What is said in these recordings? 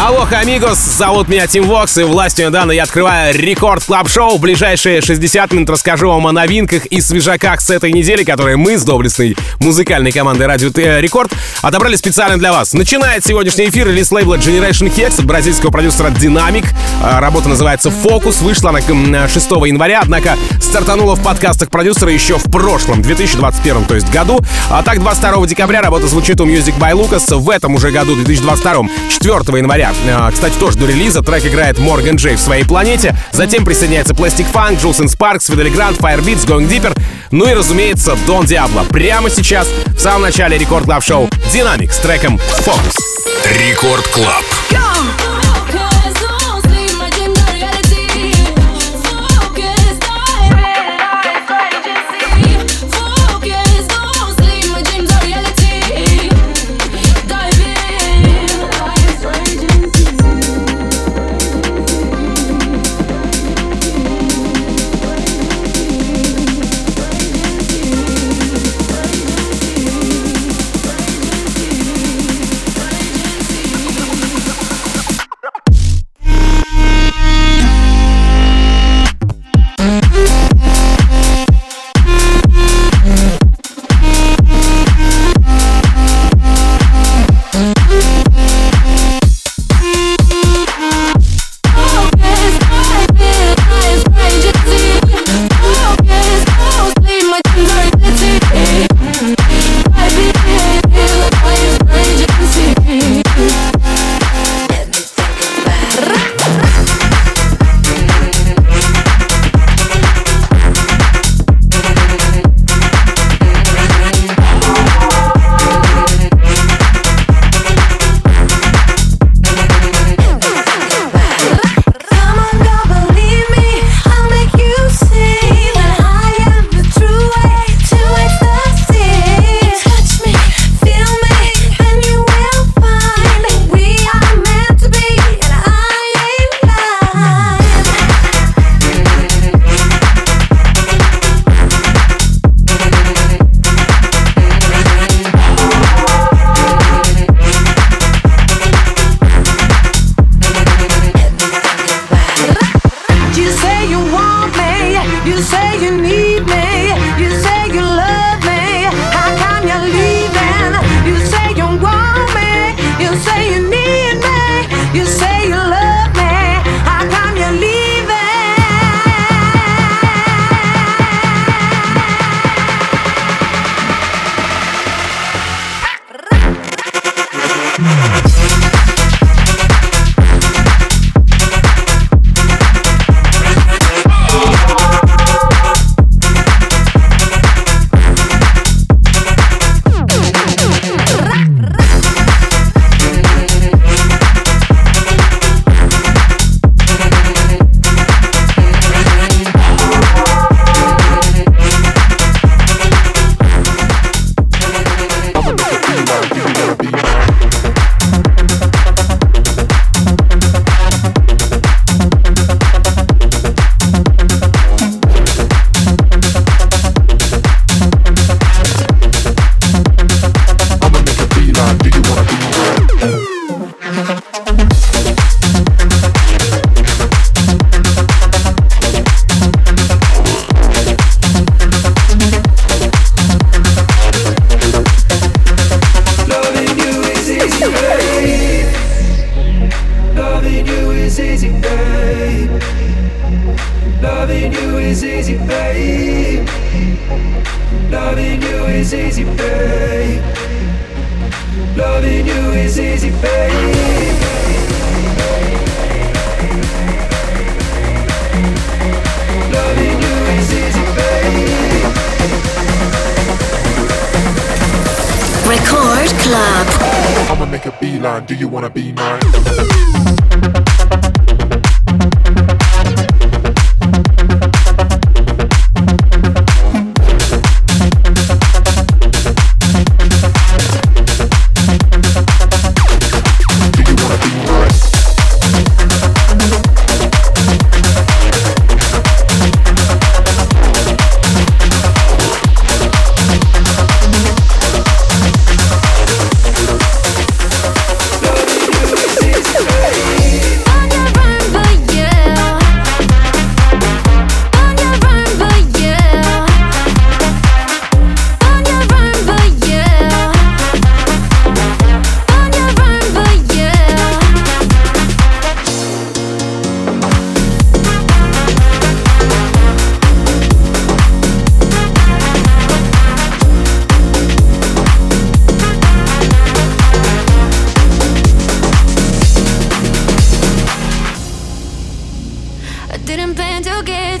Алло, амигос, зовут меня Team Vox, и властью данной я открываю Record Club Show В ближайшие 60 минут расскажу вам о новинках и свежаках с этой недели, которые мы с доблестной музыкальной командой Радио Рекорд отобрали специально для вас. Начинает сегодняшний эфир релиз лейбла Generation Hex от бразильского продюсера Dynamic. А, работа называется «Focus», вышла она 6 января, однако стартанула в подкастах продюсера еще в прошлом, 2021, то есть году. А так, 22 декабря работа звучит у Music by Lucas, в этом уже году, 2022, 4 января января. Кстати, тоже до релиза трек играет Морган Джей в своей планете. Затем присоединяется Plastik Funk, Jewelz & Sparks, Fedde Le Grand, Firebeats, Going Deeper. Ну и, разумеется, Don Diablo. Прямо сейчас, в самом начале Record Club Show, Dynamic с треком Focus. Рекорд Клаб. На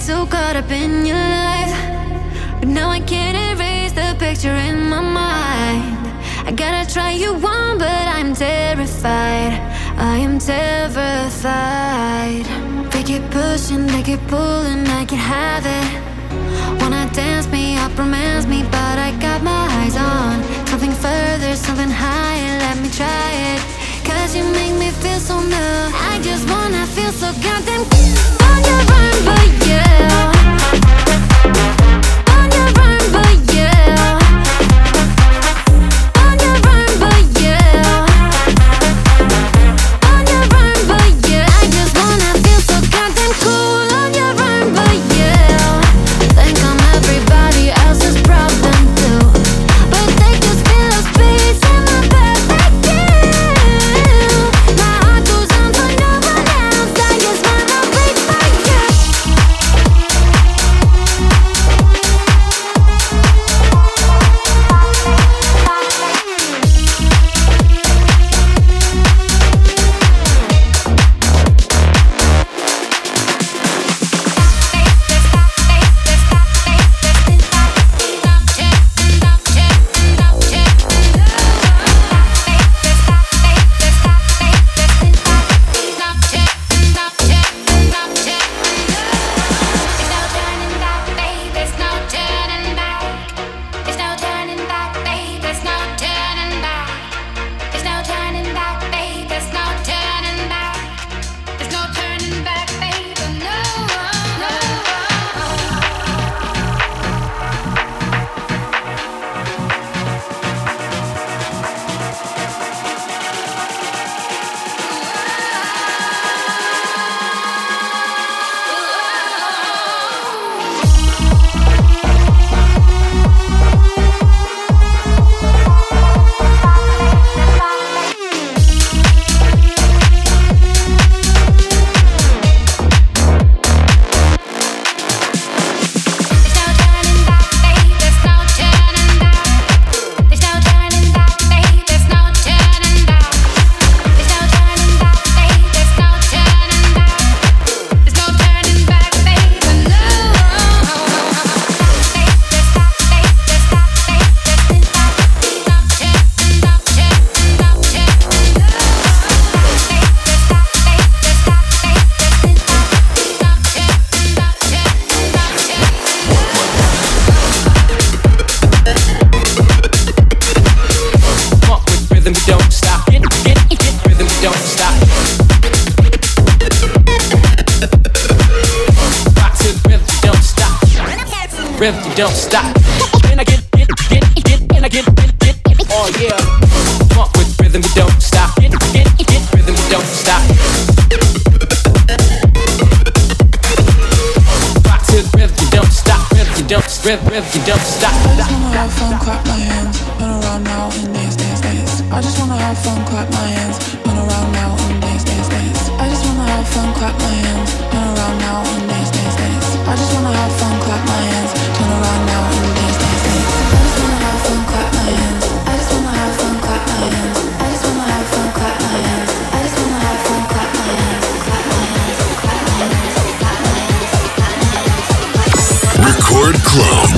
so caught up in your life. But now I can't erase the picture in my mind. I gotta try you on, but I'm terrified. I am terrified. They keep pushing, they keep pulling, I can have it. Wanna dance me up, romance me, but I got my eyes on something further, something higher. Let me try it. Cause you make me feel so numb. I just wanna feel so goddamn.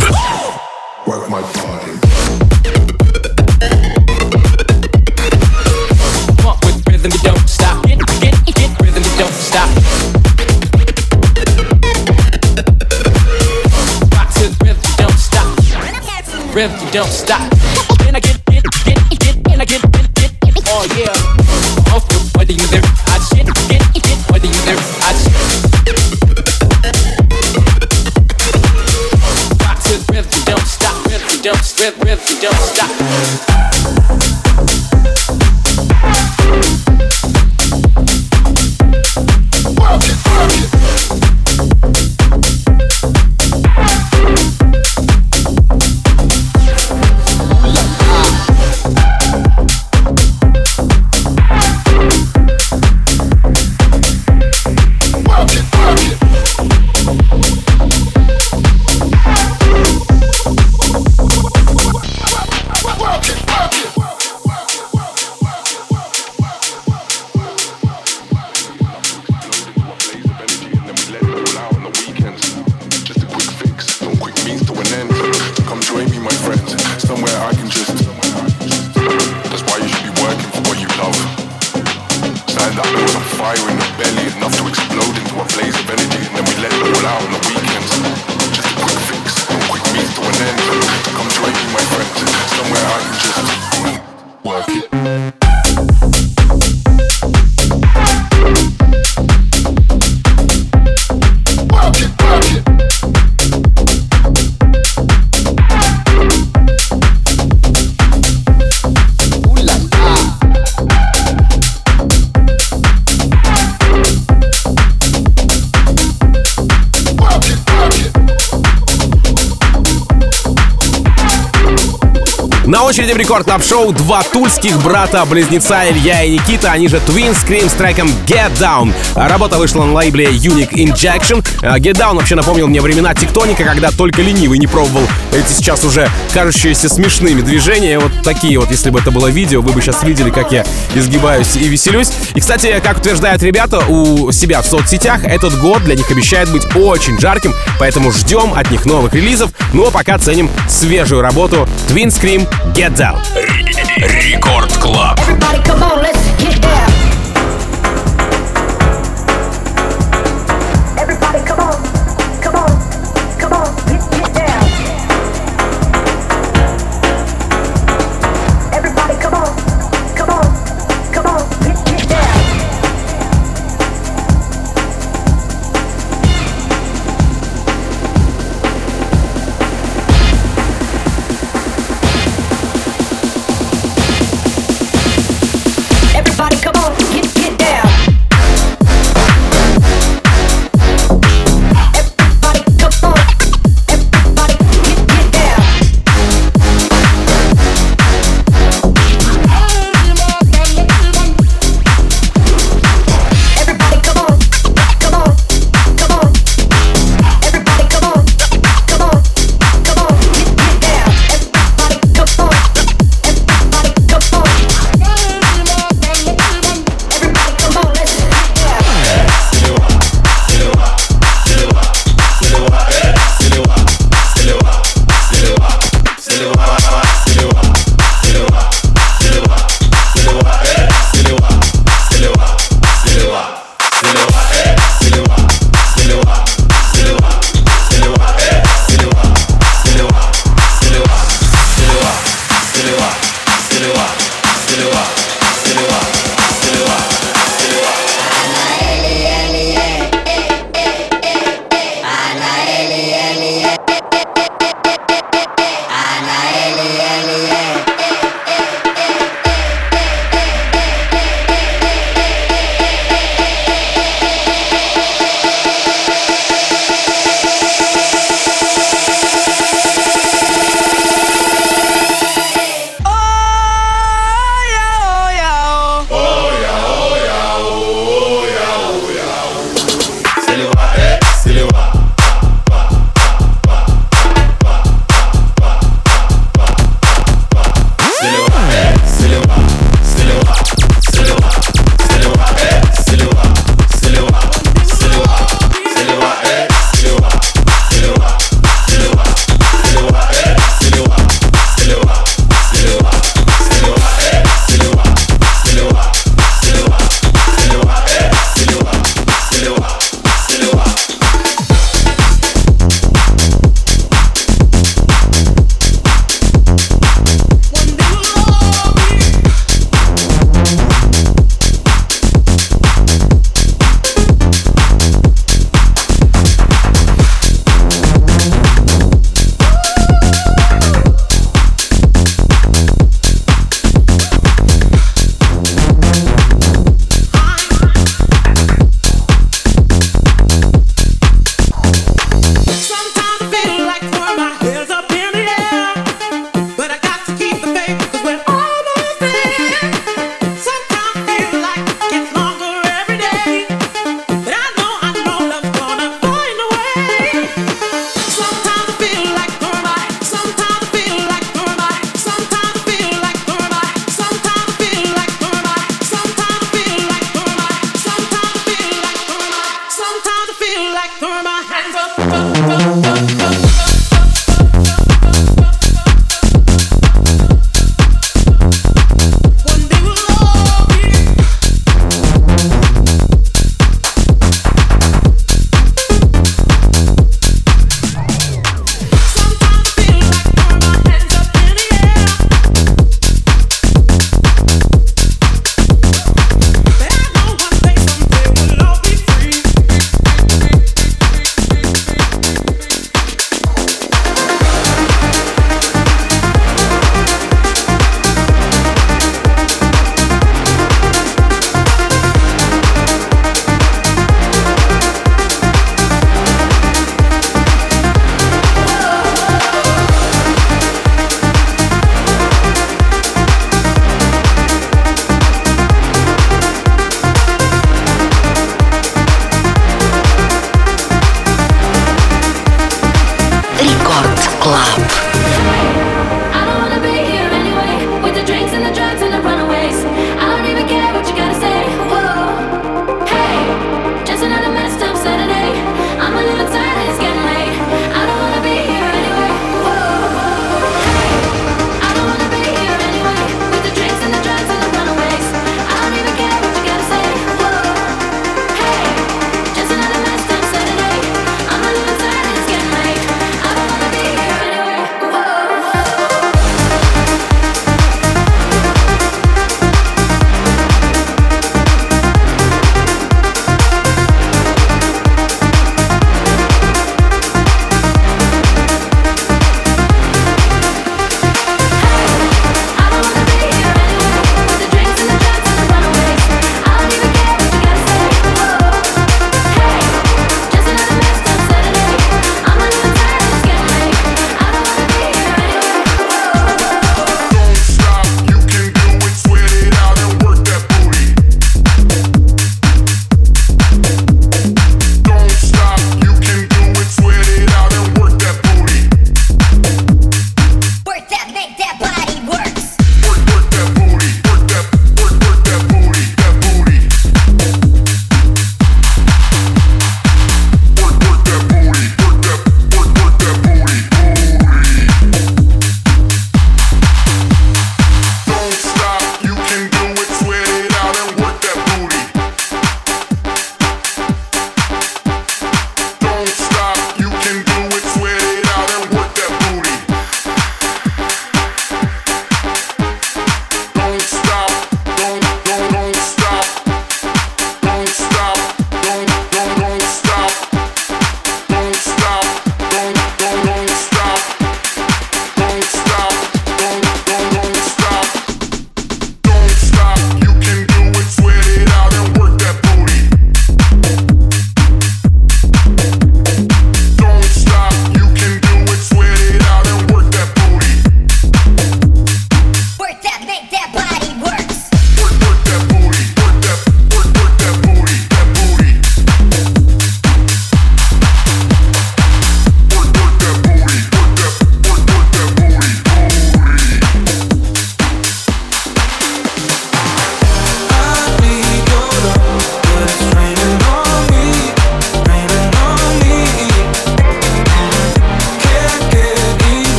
club. Work my body. Walk with rhythm, don't stop. Get, get, get rhythm, don't stop. Rock to the rhythm, don't stop. Rhythm, you don't stop. Очереди в рекорд клаб шоу два тульских брата-близнеца Илья и Никита, они же Twin Scream с треком Get Down. Работа вышла на лейбле Unique Injection. Get Down вообще напомнил мне времена тектоника, когда только ленивый не пробовал эти сейчас уже кажущиеся смешными движения. Вот такие вот, если бы это было видео, вы бы сейчас видели, как я изгибаюсь и веселюсь. И, кстати, как утверждают ребята у себя в соцсетях, этот год для них обещает быть очень жарким, поэтому ждем от них новых релизов. Ну а пока ценим свежую работу Twin Scream Get Down. Рекорд Клаб.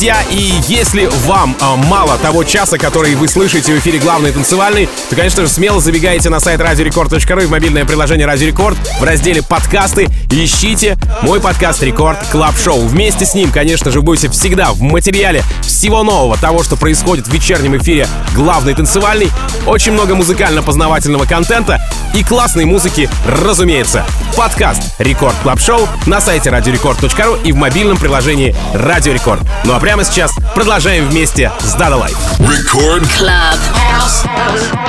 Друзья. И если вам э, мало того часа, который вы слышите в эфире главный танцевальный, то, конечно же, смело забегайте на сайт радиорекорд.ру и в мобильное приложение Радио Рекорд в разделе подкасты. Ищите мой подкаст Record Club Show. Вместе с ним, конечно же, будете всегда в материале всего нового, того, что происходит в вечернем эфире главный танцевальный. Очень много музыкально-познавательного контента и классной музыки, разумеется. Подкаст Record Club Show на сайте радиорекорд.ру и в мобильном приложении Радио Рекорд. Ну а прямо сейчас продолжаем вместе с Dada Life. Record Club. I'm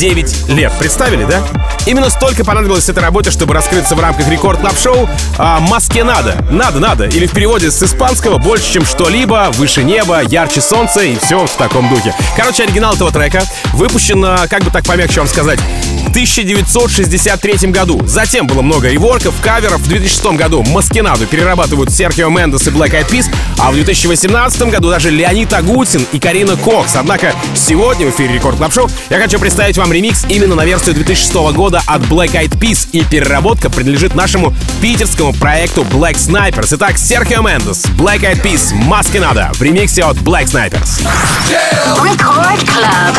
59 лет. Представили, да? Именно столько понадобилось этой работе, чтобы раскрыться в рамках Record Club Show а, «Mas Que Nada». Надо, надо. Или в переводе с испанского «больше, чем что-либо», «выше неба», «ярче солнца» и все в таком духе. Короче, оригинал этого трека выпущен, а, как бы так помягче вам сказать, в 1963 году. Затем было много реворков, каверов. В 2006 году «Mas Que Nada» перерабатывают Серхио Мендес и Black Eyed Peas, а в 2018 году даже Леонид Агутин и Карина Кокс. Однако сегодня в эфире Record Club Show я хочу представить вам ремикс именно на версию 2006 года от Black Eyed Peas, и переработка принадлежит нашему питерскому проекту Black Snipers. Итак, Серхио Мендес, Black Eyed Peas, Маскенада в ремиксе от Black Snipers. Record Club.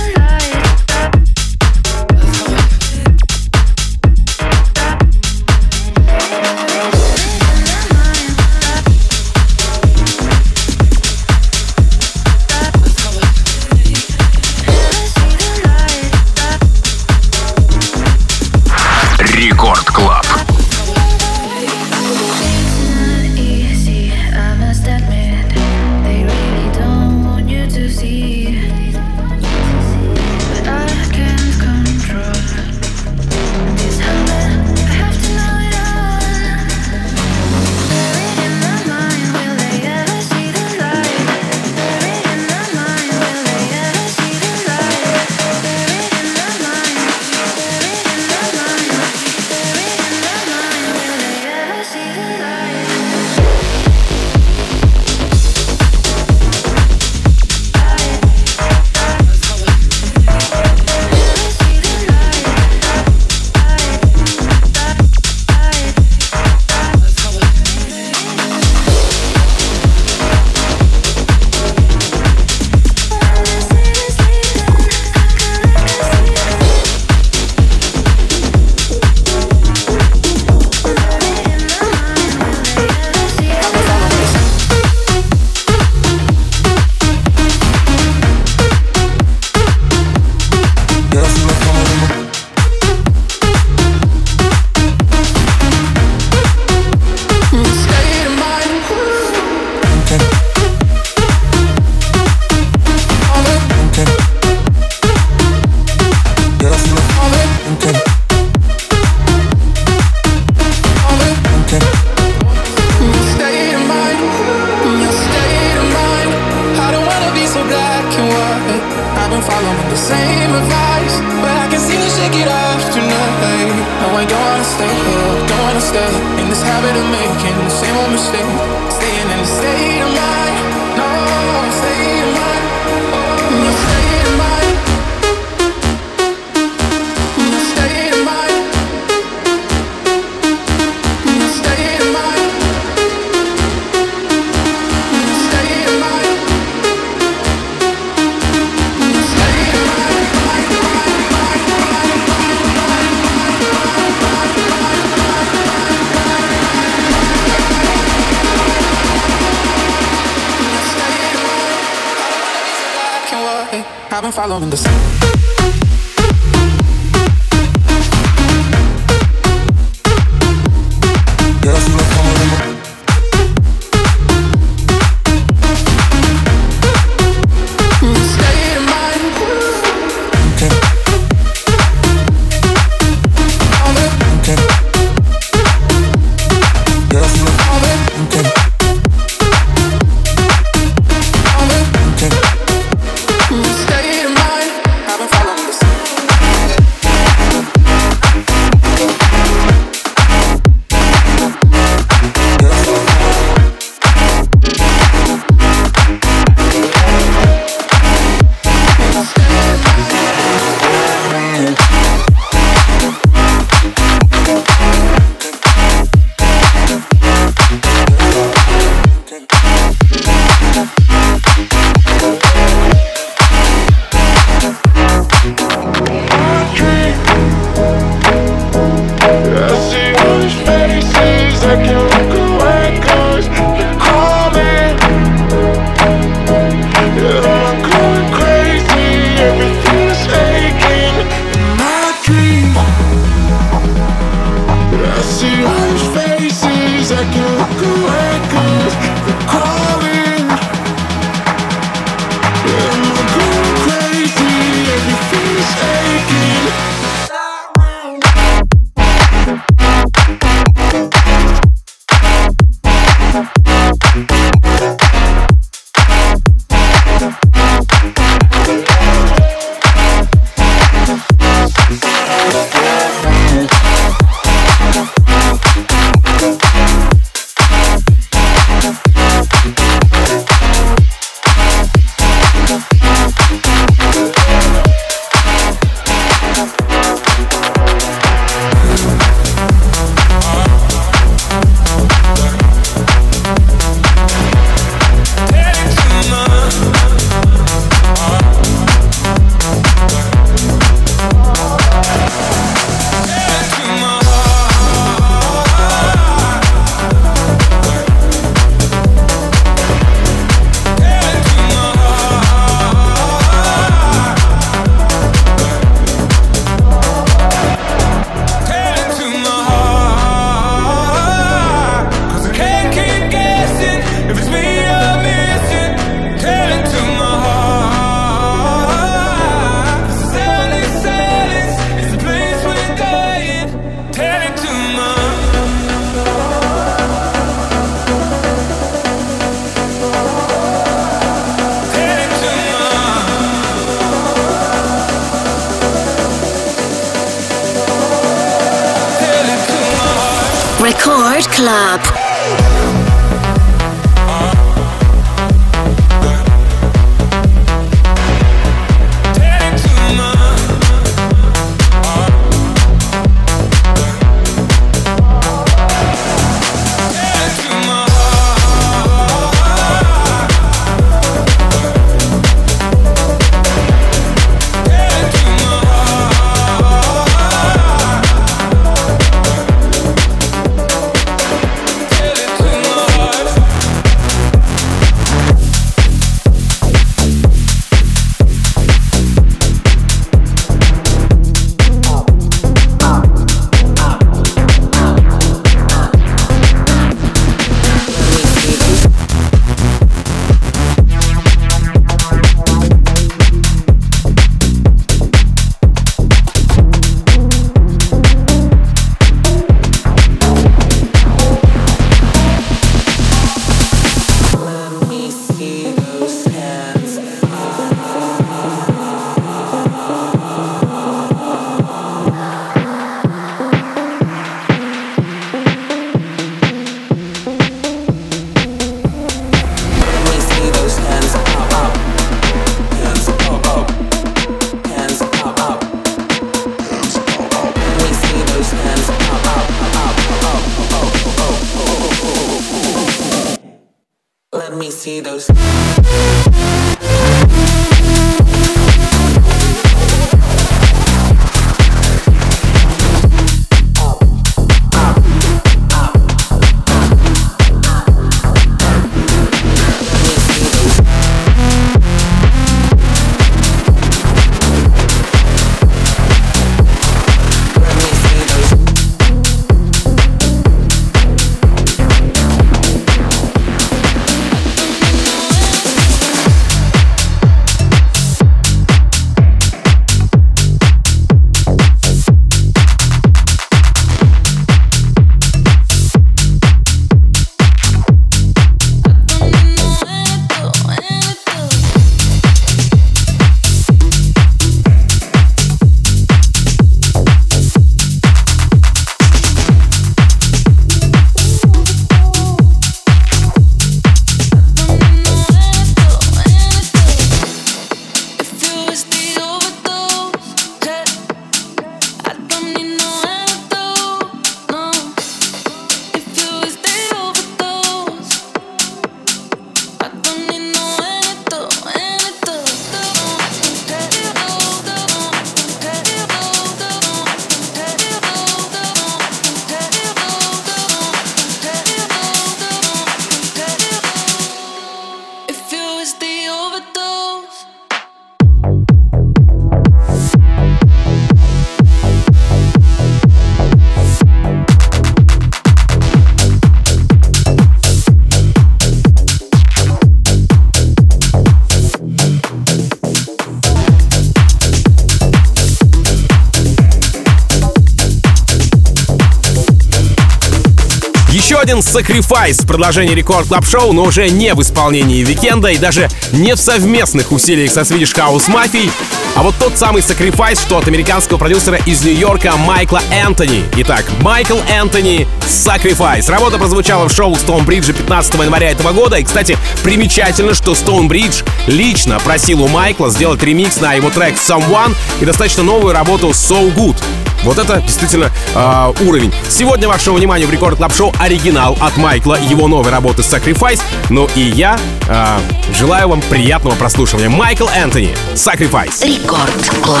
Один Sacrifice, продолжение Record Club Show но уже не в исполнении Weeknd а и даже не в совместных усилиях со Swedish House Mafia, а вот тот самый Sacrifice, что от американского продюсера из Нью-Йорка Майкла Энтони. Итак, Майкл Энтони Sacrifice. Работа прозвучала в шоу Stonebridge 15 января этого года. И, кстати, примечательно, что Stonebridge лично просил у Майкла сделать ремикс на его трек Someone и достаточно новую работу So Good. Вот это действительно э, уровень. Сегодня вашему вниманию в Record Club Show оригинал от Майкла, его новой работы Sacrifice. Ну и я э, желаю вам приятного прослушивания. Майкл Энтони, Sacrifice. Record Club.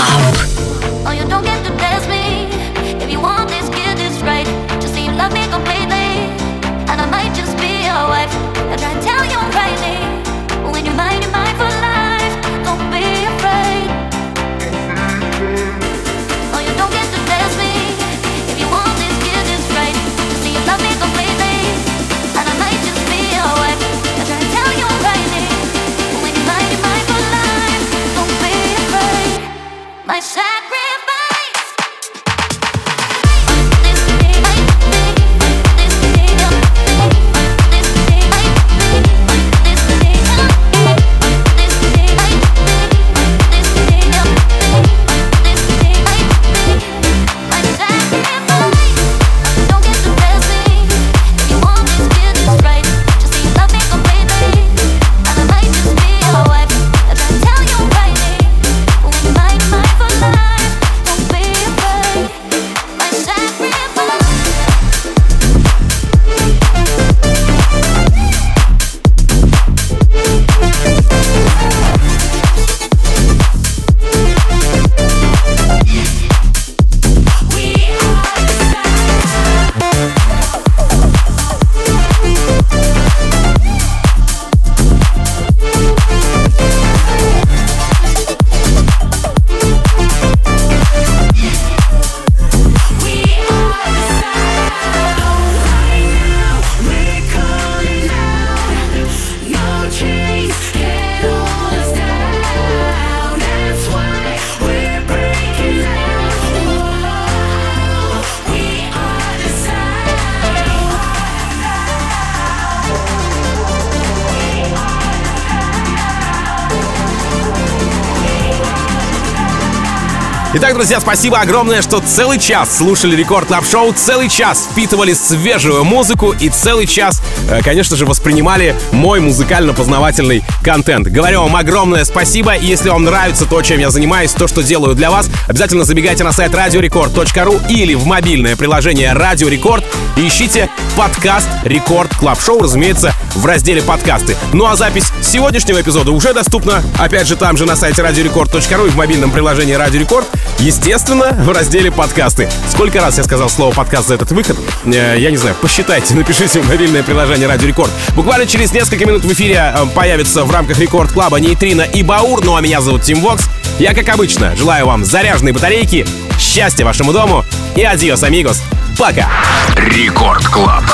Друзья, спасибо огромное, что целый час слушали Record Club Show, целый час впитывали свежую музыку и целый час, э, конечно же, воспринимали мой музыкально-познавательный контент. Говорю вам огромное спасибо, и если вам нравится то, чем я занимаюсь, то, что делаю для вас, обязательно забегайте на сайт радиорекорд.ру или в мобильное приложение Радио Рекорд и ищите подкаст Record Club Show, разумеется, в разделе подкасты. Ну а запись сегодняшнего эпизода уже доступна, опять же, там же на сайте радиорекорд.ру и в мобильном приложении Радио Рекорд. Естественно, в разделе подкасты. Сколько раз я сказал слово подкаст за этот выход? Э, я не знаю, посчитайте, напишите в мобильное приложение Радио Рекорд. Буквально через несколько минут в эфире э, появится в рамках Рекорд Клаба Нейтрино и Баур. Ну а меня зовут Тим Вокс. Я, как обычно, желаю вам заряженной батарейки, счастья вашему дому и adiós, amigos. Пока! Рекорд Клаб.